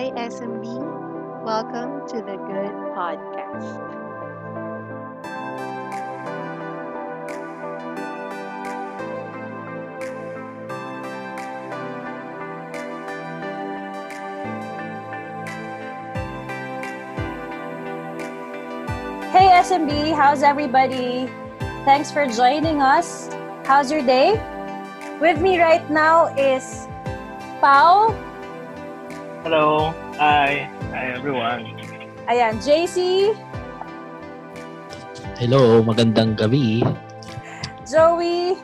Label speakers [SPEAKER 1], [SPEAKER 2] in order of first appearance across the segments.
[SPEAKER 1] Hi, SMB. Welcome to the Good Podcast.
[SPEAKER 2] Hey SMB, how's everybody? Thanks for joining us. How's your day? With me right now is Pau.
[SPEAKER 3] Hello. Hi. Hi, everyone.
[SPEAKER 2] Ayan, JC,
[SPEAKER 4] Hello, magandang gabi.
[SPEAKER 2] Joey,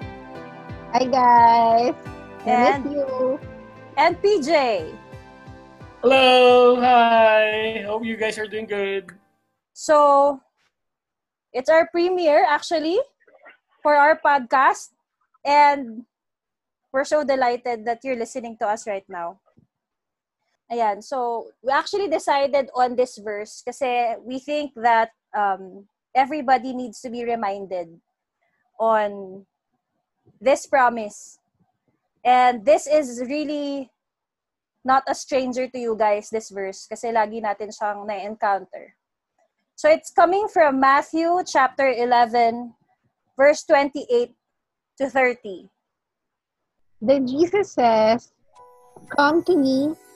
[SPEAKER 1] Hi, guys. I
[SPEAKER 2] And-
[SPEAKER 1] miss you.
[SPEAKER 2] and PJ.
[SPEAKER 3] Hello. Hi. Hope you guys are doing good.
[SPEAKER 2] So, it's our premiere actually for our podcast. And we're so delighted that you're listening to us right now. Ayan, so we actually decided on this verse kasi we think that um, everybody needs to be reminded on this promise. And this is really not a stranger to you guys, this verse, kasi lagi natin siyang na-encounter. So it's coming from Matthew chapter 11, verse 28 to 30.
[SPEAKER 1] Then Jesus says, Come to me,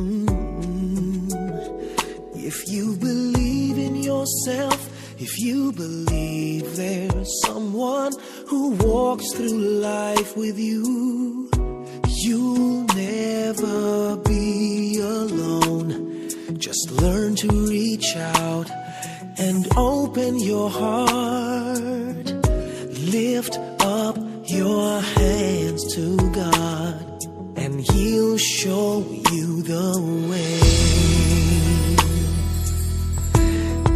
[SPEAKER 5] Mm. If you believe in yourself, if you believe there's someone who walks through life with you, you'll never be alone. Just learn to reach out and open your heart. Lift up your hands to God, and He'll show you the way.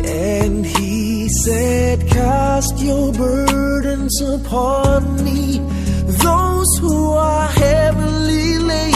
[SPEAKER 5] And He said, Cast your burdens upon me, those who are heavily laden.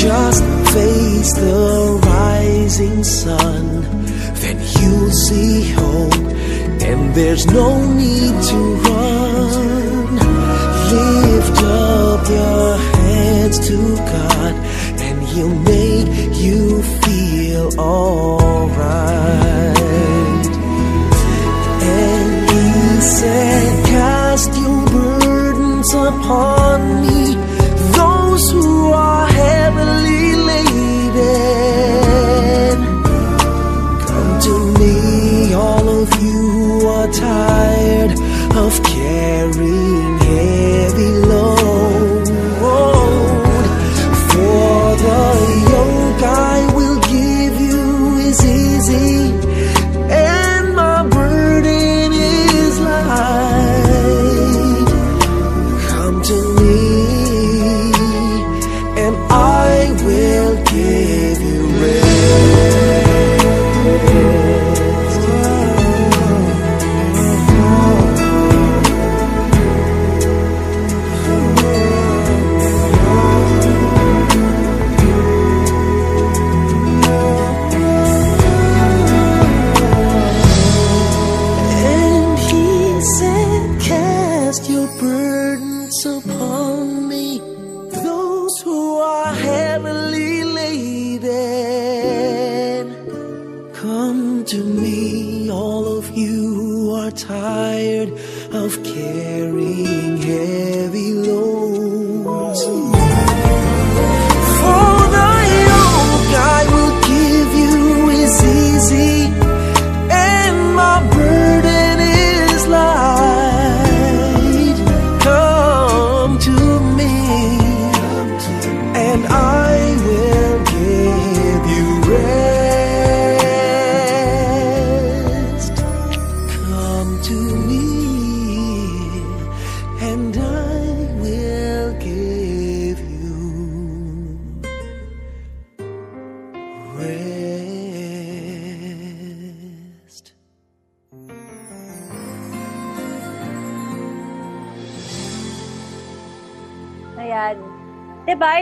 [SPEAKER 5] Just face the rising sun, then you'll see hope, and there's no need to run. Lift up your hands to God, and He'll make you feel alright. And He said, Cast your burdens upon me,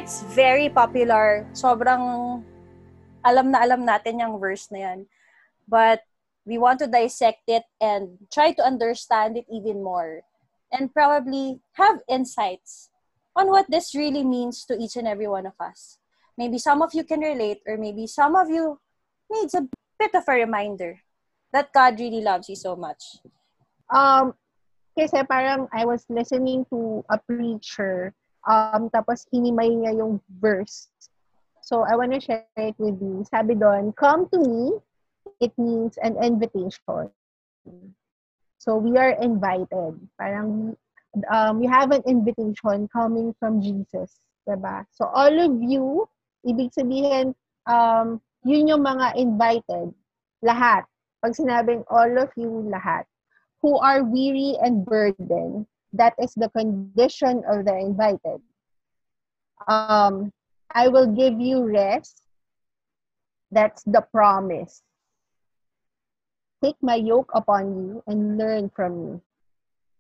[SPEAKER 2] it's very popular. Sobrang alam na alam natin yung verse na yan. But we want to dissect it and try to understand it even more. And probably have insights on what this really means to each and every one of us. Maybe some of you can relate or maybe some of you needs a bit of a reminder that God really loves you so much.
[SPEAKER 1] Um, kasi parang I was listening to a preacher, um, tapos hinimay niya yung verse. So, I want to share it with you. Sabi doon, come to me, it means an invitation. So, we are invited. Parang, um, we have an invitation coming from Jesus. Diba? So, all of you, ibig sabihin, um, yun yung mga invited. Lahat. Pag sinabing all of you, lahat who are weary and burdened. That is the condition of the invited. Um, I will give you rest. That's the promise. Take my yoke upon you and learn from me.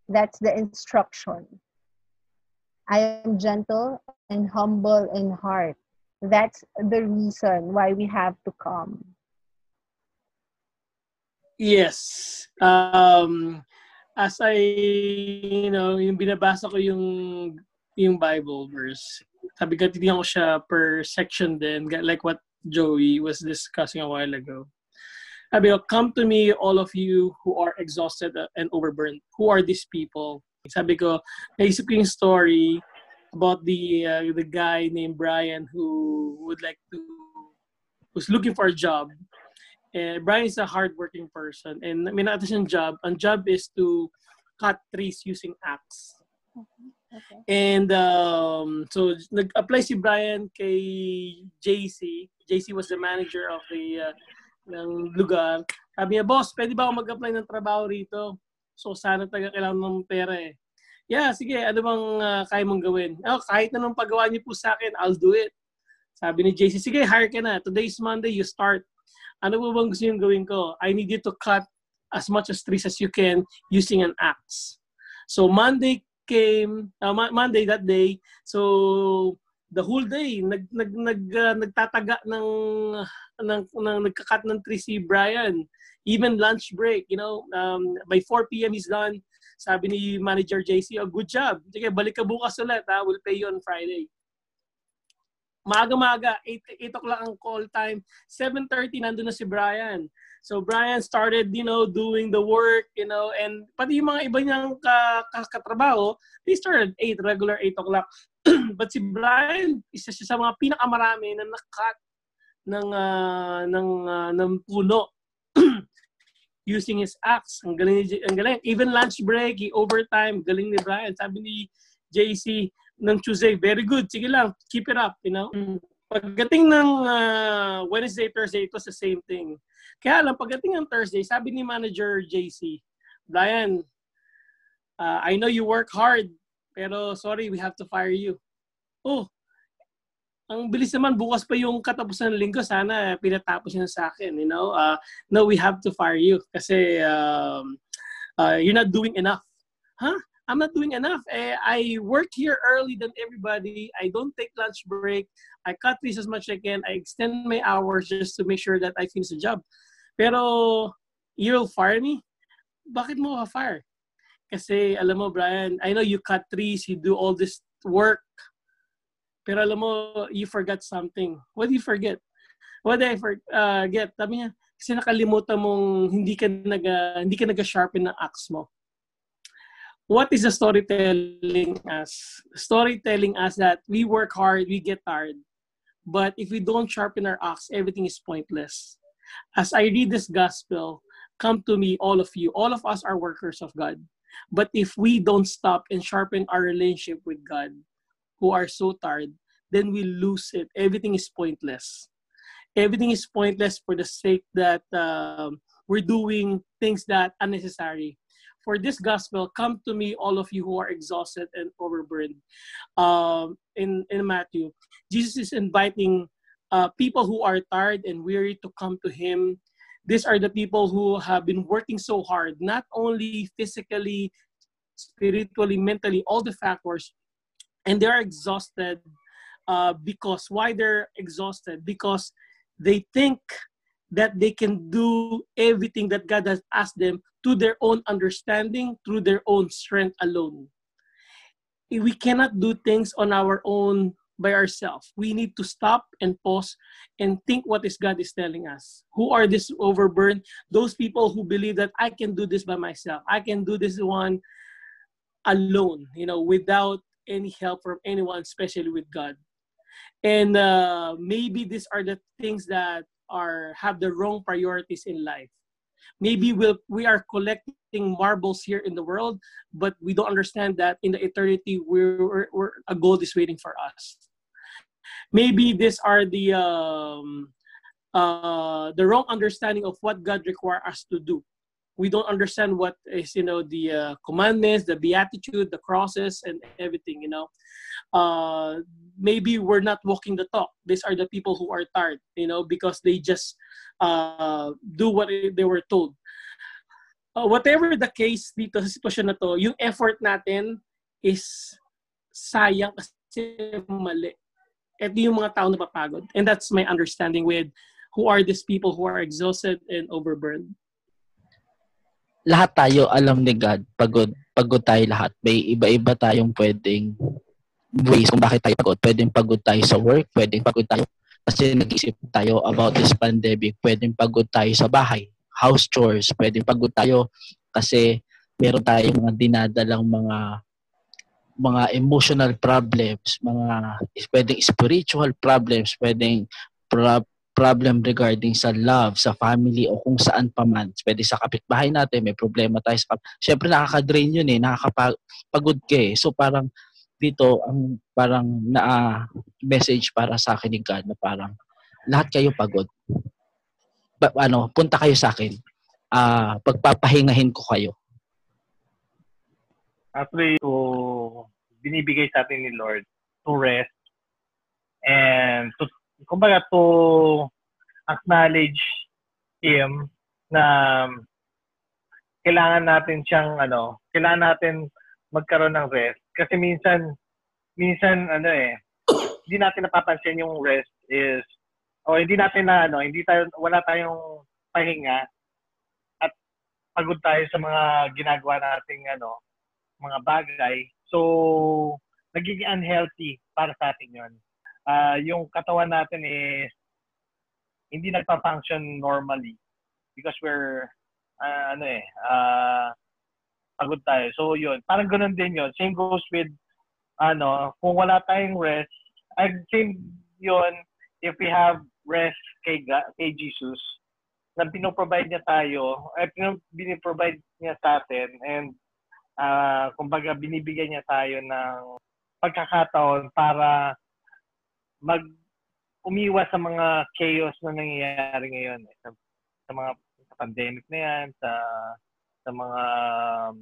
[SPEAKER 1] That's the instruction. I am gentle and humble in heart. That's the reason why we have to come.
[SPEAKER 3] Yes. Um, as I, you know, yung binabasa ko yung yung Bible verse, sabi ko, titignan ko siya per section din, like what Joey was discussing a while ago. Sabi ko, come to me, all of you who are exhausted and overburdened. Who are these people? Sabi ko, naisip ko yung story about the uh, the guy named Brian who would like to, who's looking for a job eh, Brian is a hardworking person and may nakita siyang job. Ang job is to cut trees using axe.
[SPEAKER 2] Okay.
[SPEAKER 3] And um, so nag-apply si Brian kay JC. JC was the manager of the uh, ng lugar. Sabi niya, boss, pwede ba ako mag-apply ng trabaho rito? So sana taga kailangan ng pera eh. Yeah, sige, ano bang uh, kaya mong gawin? Oh, kahit anong paggawa niyo po sa akin, I'll do it. Sabi ni JC, sige, hire ka na. Today's Monday, you start ano ba bang gusto yung gawin ko? I need you to cut as much as trees as you can using an axe. So Monday came, uh, Monday that day, so the whole day nag nag nag uh, nagtataga ng ng, ng nagka-cut ng tree si Brian. Even lunch break, you know, um, by 4 p.m. he's done. Sabi ni manager JC, oh, good job. Sige, balik ka bukas ulit, ha? We'll pay you on Friday maaga-maga, 8, 8 o'clock ang call time. 7.30, nandun na si Brian. So Brian started, you know, doing the work, you know, and pati yung mga iba niyang ka, ka, katrabaho, they started 8, regular 8 o'clock. But si Brian, isa siya sa mga pinakamarami na nakat ng, uh, ng, uh, ng puno using his axe. Ang galing, ang galing. Even lunch break, he overtime, galing ni Brian. Sabi ni JC, ng Tuesday, very good. Sige lang, keep it up, you know? Pagdating ng uh, Wednesday, Thursday, it was the same thing. Kaya lang, pagdating ng Thursday, sabi ni manager JC, Brian, uh, I know you work hard, pero sorry, we have to fire you. Oh, ang bilis naman, bukas pa yung katapusan ng linggo, sana pinatapos niya sa akin, you know? Uh, no, we have to fire you kasi um, uh, you're not doing enough. Huh? I'm not doing enough. Eh, I work here early than everybody. I don't take lunch break. I cut trees as much as I can. I extend my hours just to make sure that I finish the job. Pero, you'll fire me? Bakit mo ka-fire? Kasi, alam mo, Brian, I know you cut trees, you do all this work. Pero alam mo, you forgot something. What do you forget? What did I forget? Uh, Sabi niya, kasi nakalimutan mong hindi ka nag, uh, hindi ka nag-sharpen ng axe mo what is the storytelling us? Storytelling us that we work hard, we get tired. But if we don't sharpen our axe, everything is pointless. As I read this gospel, come to me, all of you. All of us are workers of God. But if we don't stop and sharpen our relationship with God, who are so tired, then we lose it. Everything is pointless. Everything is pointless for the sake that um, we're doing things that are unnecessary. For this gospel, come to me, all of you who are exhausted and overburdened. Um, in in Matthew, Jesus is inviting uh, people who are tired and weary to come to Him. These are the people who have been working so hard, not only physically, spiritually, mentally, all the factors, and they're exhausted uh, because why they're exhausted because they think that they can do everything that God has asked them to their own understanding, through their own strength alone. We cannot do things on our own by ourselves. We need to stop and pause and think what is God is telling us. Who are these overburdened? Those people who believe that I can do this by myself. I can do this one alone, you know, without any help from anyone, especially with God. And uh, maybe these are the things that are have the wrong priorities in life. Maybe we'll, we are collecting marbles here in the world, but we don't understand that in the eternity, we're, we're, we're a gold is waiting for us. Maybe these are the um, uh, the wrong understanding of what God requires us to do we don't understand what is you know the uh, commandments the beatitude the crosses and everything you know. Uh, maybe we're not walking the talk. These are the people who are tired you know because they just uh, do what they were told. Uh, whatever the case dito sa sitwasyon na to yung effort natin is sayang kasi mali. Ito yung mga tao na papagod. And that's my understanding with who are these people who are exhausted and overburdened
[SPEAKER 4] lahat tayo alam ni God, pagod, pagod tayo lahat. May iba-iba tayong pwedeng ways kung bakit tayo pagod. Pwedeng pagod tayo sa work, pwedeng pagod tayo kasi nag-isip tayo about this pandemic. Pwedeng pagod tayo sa bahay, house chores. Pwedeng pagod tayo kasi meron tayong mga dinadalang mga mga emotional problems, mga pwedeng spiritual problems, pwedeng problem regarding sa love, sa family o kung saan pa man. Pwede sa kapitbahay natin, may problema tayo sa Siyempre nakaka-drain yun eh, nakakapagod ka eh. So parang dito ang parang na uh, message para sa akin ni God na parang lahat kayo pagod. Ba, ano, punta kayo sa akin. Uh, pagpapahingahin ko kayo.
[SPEAKER 6] Actually, to binibigay sa atin ni Lord to rest and to kumbaga to acknowledge him na kailangan natin siyang ano, kailangan natin magkaroon ng rest kasi minsan minsan ano eh hindi natin napapansin yung rest is o hindi natin na ano, hindi tayo wala tayong pahinga at pagod tayo sa mga ginagawa nating ano, mga bagay. So nagiging unhealthy para sa atin 'yon uh, yung katawan natin is hindi nagpa-function normally because we're uh, ano eh uh, pagod tayo. So yun, parang ganoon din yun. Same goes with ano, kung wala tayong rest, I same yun if we have rest kay, kay Jesus na pinoprovide niya tayo, ay pinoprovide niya sa atin and uh, kumbaga binibigyan niya tayo ng pagkakataon para mag umiwas sa mga chaos na nangyayari ngayon eh. sa, sa mga sa pandemic na yan, sa sa mga um,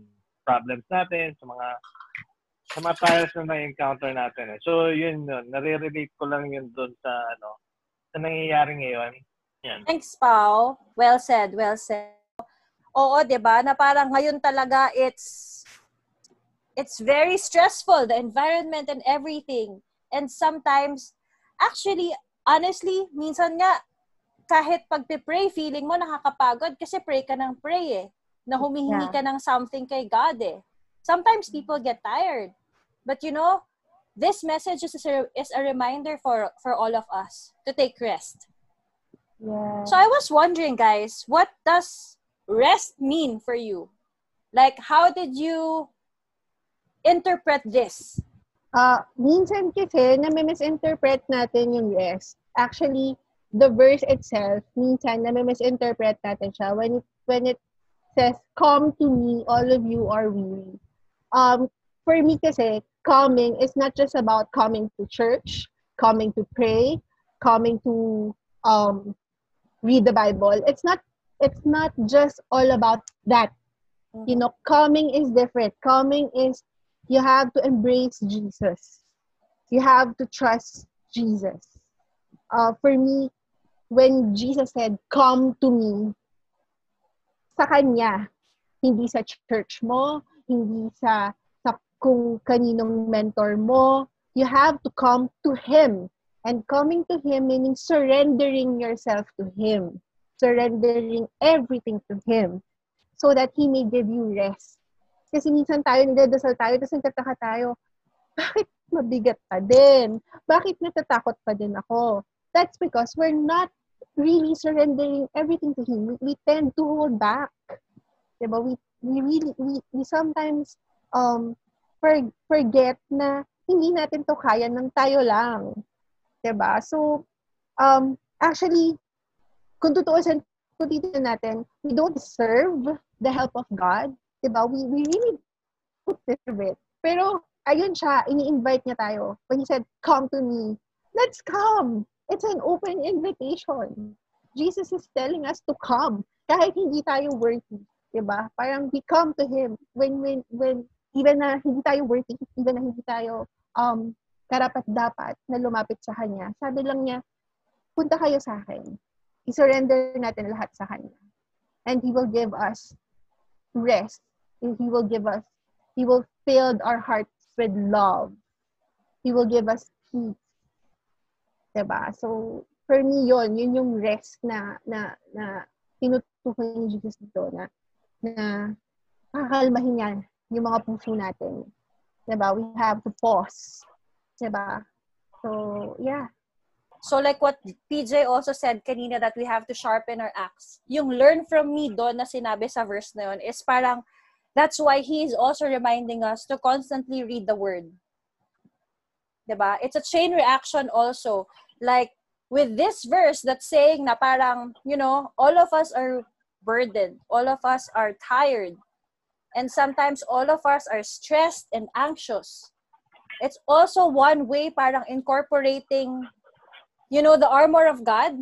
[SPEAKER 6] problems natin, sa mga sa mga trials na na-encounter natin. Eh. So, yun yun. Nare-relate ko lang yun doon sa ano sa nangyayari ngayon. Yan.
[SPEAKER 2] Thanks, Pao. Well said, well said. Oo, 'di ba? Na parang ngayon talaga it's it's very stressful the environment and everything. And sometimes Actually, honestly, minsan nga, kahit pagpe-pray, feeling mo nakakapagod kasi pray ka ng pray eh. Na humihingi yeah. ka ng something kay God eh. Sometimes people get tired. But you know, this message is a, is a reminder for, for all of us to take rest.
[SPEAKER 1] Yeah.
[SPEAKER 2] So I was wondering, guys, what does rest mean for you? Like, how did you interpret this?
[SPEAKER 1] Ah, minsan kasi na misinterpret natin yung rest. Actually, the verse itself, minsan na misinterpret natin siya when it, when it says, Come to me, all of you are weary. Um, for me kasi, coming is not just about coming to church, coming to pray, coming to um, read the Bible. It's not it's not just all about that. You know, coming is different. Coming is you have to embrace Jesus. You have to trust Jesus. Uh, for me, when Jesus said, "Come to me," sa kanya, hindi sa church mo, hindi sa sa kung kaninong mentor mo, you have to come to him. And coming to him meaning surrendering yourself to him. Surrendering everything to him so that he may give you rest. Kasi minsan tayo, nagdadasal tayo, tapos nagtataka tayo, bakit mabigat pa din? Bakit natatakot pa din ako? That's because we're not really surrendering everything to Him. We, we tend to hold back. Diba? We, we really, we, we sometimes um, for, forget na hindi natin to kaya ng tayo lang. Diba? So, um, actually, kung tutuusin, kung titignan natin, we don't deserve the help of God. Diba? We, we really deserve it. Pero, ayun siya, ini-invite niya tayo. When He said, come to me, let's come. It's an open invitation. Jesus is telling us to come. Kahit hindi tayo worthy. Diba? Parang we come to Him when, when, when, even na hindi tayo worthy, even na hindi tayo um, karapat-dapat na lumapit sa Kanya. Sabi lang niya, punta kayo sa akin. I-surrender natin lahat sa Kanya. And He will give us rest. He will give us, He will fill our hearts with love. He will give us peace. Diba? So, for me, yon yun yung rest na, na, na tinutukoy ni Jesus dito na, na kakalmahin niya yung mga puso natin. Diba? We have to pause. Diba? So, yeah.
[SPEAKER 2] So like what PJ also said kanina that we have to sharpen our axe. Yung learn from me doon na sinabi sa verse na yun is parang that's why he is also reminding us to constantly read the word. 'Di ba? It's a chain reaction also. Like with this verse that's saying na parang, you know, all of us are burdened. All of us are tired. And sometimes all of us are stressed and anxious. It's also one way parang incorporating you know the armor of God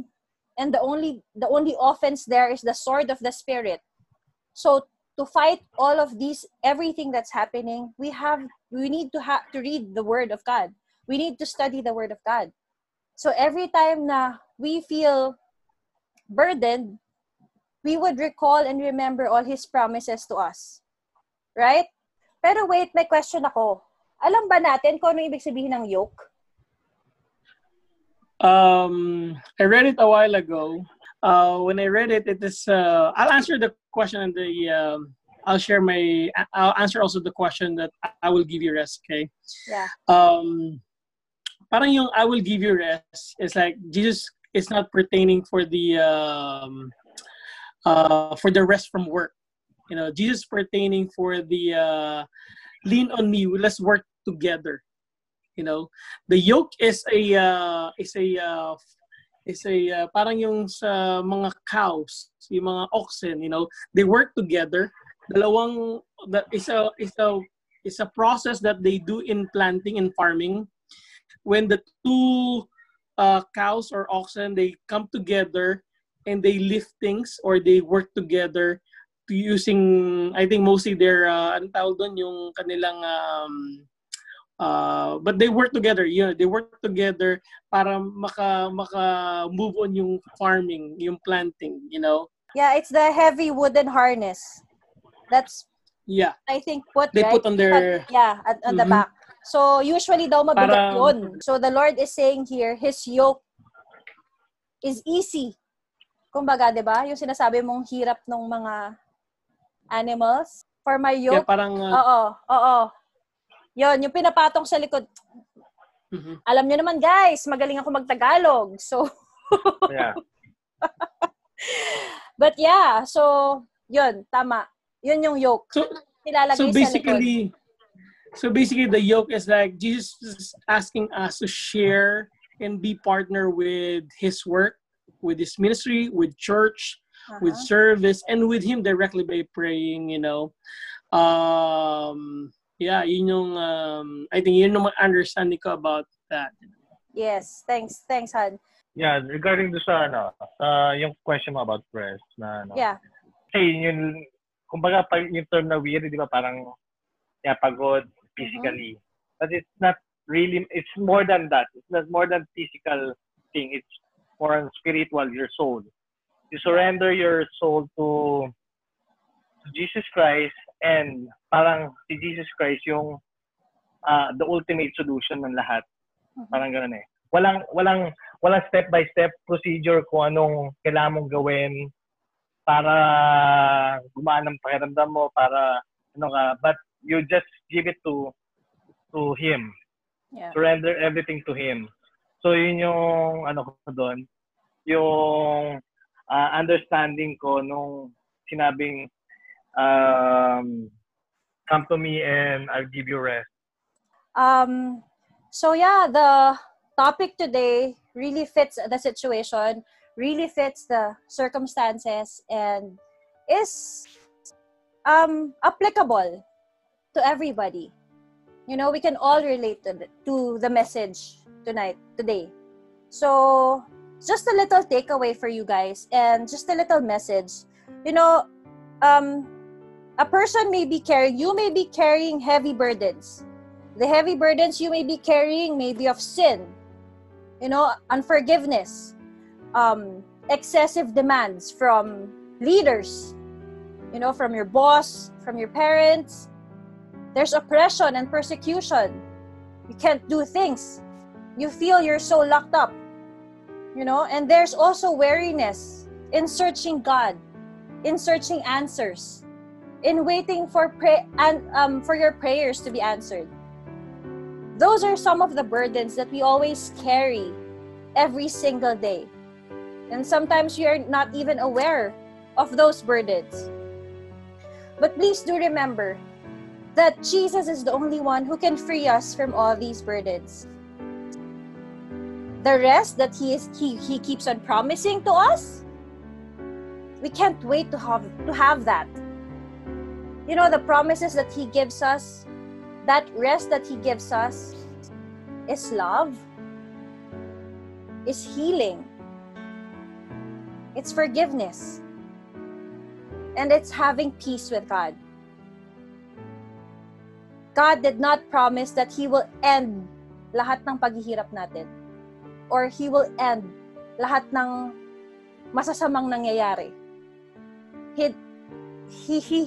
[SPEAKER 2] and the only the only offense there is the sword of the spirit. So to fight all of these everything that's happening, we have we need to have to read the word of God. We need to study the word of God. So every time na we feel burdened, we would recall and remember all his promises to us. Right? Pero wait, may question ako. Alam ba natin kung ano ibig sabihin ng yoke?
[SPEAKER 3] Um, I read it a while ago. Uh, when I read it, it is. Uh, I'll answer the question and the. Um, I'll share my. I'll answer also the question that I will give you rest. Okay.
[SPEAKER 2] Yeah.
[SPEAKER 3] Um, parang yung I will give you rest is like Jesus is not pertaining for the um, uh, for the rest from work. You know, Jesus pertaining for the uh, lean on me. Let's work together. You know, the yoke is a uh, is a uh, is a uh, parang yung sa mga cows, yung mga oxen, you know, they work together. Dalawang that is a is a is a process that they do in planting and farming. When the two uh, cows or oxen they come together and they lift things or they work together to using I think mostly their uh, ano doon yung kanilang um, uh, but they work together you know, they work together para maka maka move on yung farming yung planting you know
[SPEAKER 2] Yeah, it's the heavy wooden harness. That's
[SPEAKER 3] yeah
[SPEAKER 2] I think put
[SPEAKER 3] they
[SPEAKER 2] right?
[SPEAKER 3] put on their
[SPEAKER 2] yeah, at, on the
[SPEAKER 3] Mhm.
[SPEAKER 2] back. So usually daw mabigat
[SPEAKER 3] Parang-
[SPEAKER 2] yun. So the Lord is saying here, His yoke is easy. Kumbaga, di ba? Yung sinasabi mong hirap ng mga animals. For my yoke,
[SPEAKER 3] parang uh,
[SPEAKER 2] oo, oo. Yun, yung pinapatong sa likod.
[SPEAKER 3] mhm.
[SPEAKER 2] Alam nyo naman guys, magaling ako magtagalog. So,
[SPEAKER 6] Yeah.
[SPEAKER 2] but yeah, so, yun, tama. Yun yung yoke.
[SPEAKER 3] so
[SPEAKER 2] Nilalagay
[SPEAKER 3] so basically So basically, the yoke is like Jesus is asking us to share and be partner with His work, with His ministry, with church, with
[SPEAKER 2] Uh-huh.
[SPEAKER 3] service, and with Him directly by praying. You know, um, yeah, yun yung um, I think yun yung understanding ko about that.
[SPEAKER 2] Yes, thanks, thanks, Han.
[SPEAKER 6] Yeah, regarding do sa ano, sa yung question mo about press na ano.
[SPEAKER 2] Yeah.
[SPEAKER 6] Kasi yun, kumbaga pag yung term na weary, di ba parang yeah, pagod physically. But it's not really, it's more than that. It's not more than physical thing. It's more on spiritual, your soul. You surrender your soul to, to Jesus Christ and parang si Jesus Christ yung ah, the ultimate solution ng lahat.
[SPEAKER 2] Mhm.
[SPEAKER 6] Parang ganun eh. Walang walang walang step by step procedure kung anong kailangan mong gawin para gumaan ang pakiramdam mo para ano ka but you just give it to to him
[SPEAKER 2] Yeah.
[SPEAKER 6] surrender everything to him so yun yung ano ko doon yung ah, understanding ko nung sinabing um, come to me and I'll give you rest
[SPEAKER 2] Um, so yeah, the topic today really fits the situation, really fits the circumstances, and is um, applicable to everybody. You know, we can all relate to the, to the message tonight, today. So, just a little takeaway for you guys, and just a little message. You know, um, a person may be carrying, you may be carrying heavy burdens. The heavy burdens you may be carrying may be of sin you know unforgiveness um, excessive demands from leaders you know from your boss from your parents. There's oppression and persecution. You can't do things. You feel you're so locked up you know and there's also weariness in searching god in searching answers in waiting for pray and um, for your prayers to be answered those are some of the burdens that we always carry every single day. And sometimes we are not even aware of those burdens. But please do remember that Jesus is the only one who can free us from all these burdens. The rest that he is he, he keeps on promising to us, we can't wait to have to have that. You know the promises that he gives us that rest that he gives us is love, is healing, it's forgiveness, and it's having peace with God. God did not promise that He will end lahat ng paghihirap natin or He will end lahat ng masasamang nangyayari. He, he, he,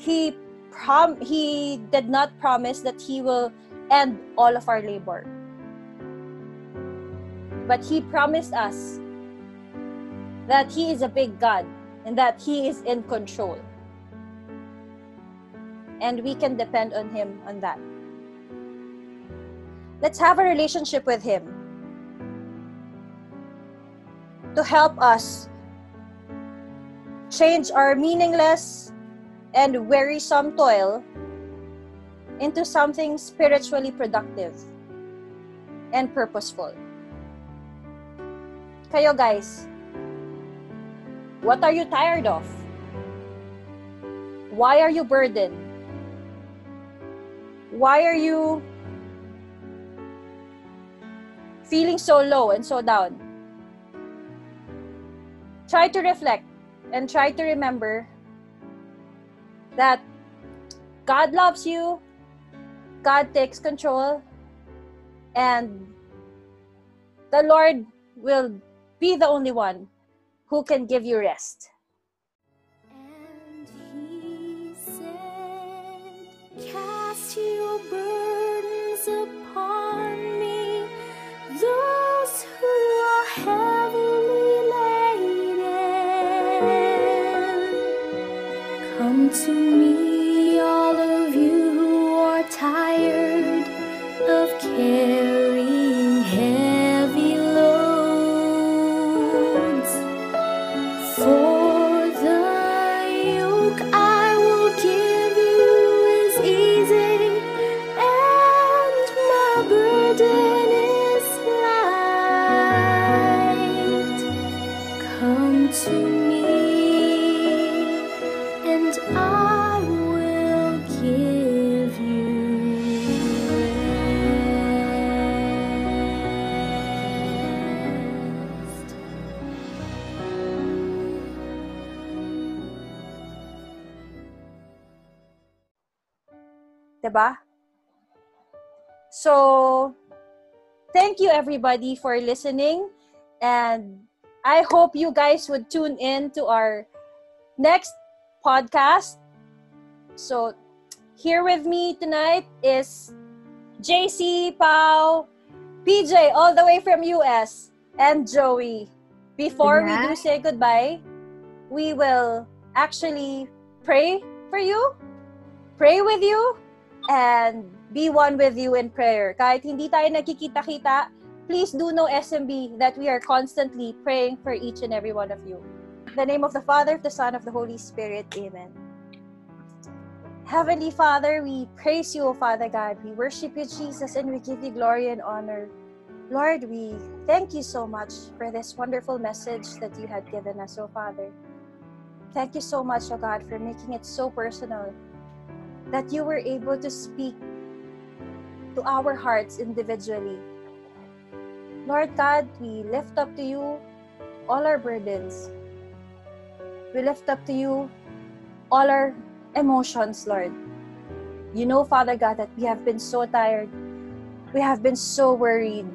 [SPEAKER 2] he prom he did not promise that he will end all of our labor. But he promised us that he is a big god and that he is in control. And we can depend on him on that. Let's have a relationship with him to help us change our meaningless and wearisome toil into something spiritually productive and purposeful. Kayo guys, what are you tired of? Why are you burdened? Why are you feeling so low and so down? Try to reflect and try to remember that God loves you, God takes control, and the Lord will be the only one who can give you rest.
[SPEAKER 7] And he said, Cast your burdens upon me, those who are heavily to me,
[SPEAKER 2] everybody for listening. And I hope you guys would tune in to our next podcast. So, here with me tonight is JC, Pau, PJ, all the way from US, and Joey. Before we do say goodbye, we will actually pray for you, pray with you, and be one with you in prayer. Kahit hindi tayo nagkikita-kita, please do know SMB that we are constantly praying for each and every one of you. In the name of the Father, of the Son, of the Holy Spirit. Amen. Heavenly Father, we praise you, O Father God. We worship you, Jesus, and we give you glory and honor. Lord, we thank you so much for this wonderful message that you had given us, O Father. Thank you so much, O God, for making it so personal that you were able to speak to our hearts individually. Lord God, we lift up to you all our burdens. We lift up to you all our emotions, Lord. You know, Father God, that we have been so tired. We have been so worried.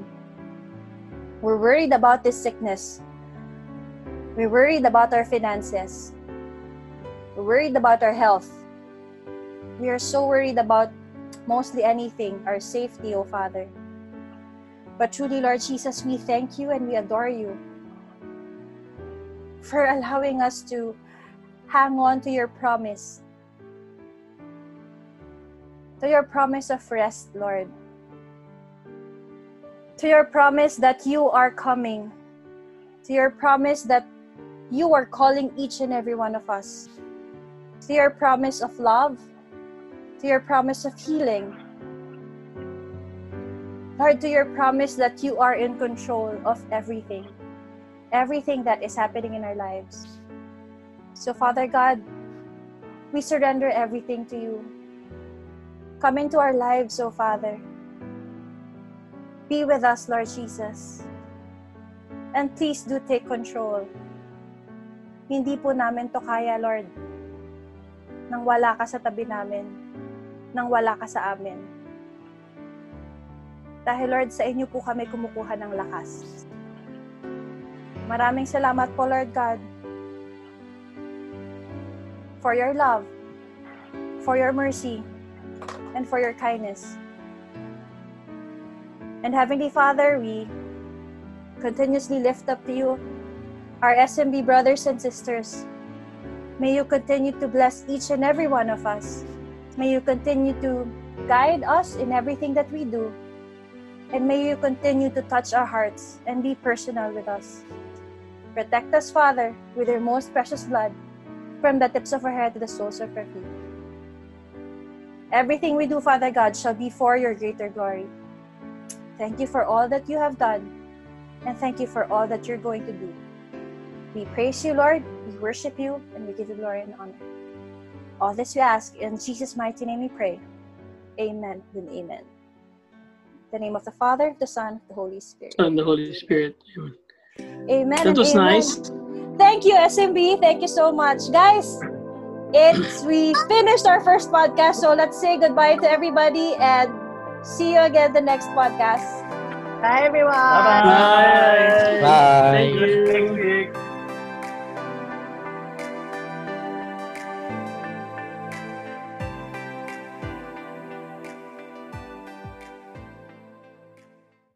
[SPEAKER 2] We're worried about this sickness. We're worried about our finances. We're worried about our health. We are so worried about mostly anything, our safety, O Father. But truly, Lord Jesus, we thank you and we adore you for allowing us to hang on to your promise. To your promise of rest, Lord. To your promise that you are coming. To your promise that you are calling each and every one of us. To your promise of love. To your promise of healing. Lord, to your promise that you are in control of everything, everything that is happening in our lives. So, Father God, we surrender everything to you. Come into our lives, O Father. Be with us, Lord Jesus. And please do take control. Hindi po namin to kaya, Lord, nang wala ka sa tabi namin, nang wala ka sa amin. Dahil Lord, sa inyo po kami kumukuha ng lakas. Maraming salamat po, Lord God, for your love, for your mercy, and for your kindness. And Heavenly Father, we continuously lift up to you our SMB brothers and sisters. May you continue to bless each and every one of us. May you continue to guide us in everything that we do. And may you continue to touch our hearts and be personal with us. Protect us, Father, with your most precious blood, from the tips of our head to the soles of our feet. Everything we do, Father God, shall be for your greater glory. Thank you for all that you have done, and thank you for all that you're going to do. We praise you, Lord, we worship you, and we give you glory and honor. All this we ask in Jesus' mighty name we pray. Amen and amen. In the name of the Father, the Son, the Holy Spirit.
[SPEAKER 3] And the Holy Spirit. Yun.
[SPEAKER 2] Amen.
[SPEAKER 3] That was
[SPEAKER 2] amen.
[SPEAKER 3] nice.
[SPEAKER 2] Thank you, SMB. Thank you so much. Guys, it's we finished our first podcast, so let's say goodbye to everybody and see you again the next podcast.
[SPEAKER 1] Bye, everyone.
[SPEAKER 6] Bye-bye.
[SPEAKER 3] Bye.
[SPEAKER 4] Bye.
[SPEAKER 3] Thank you.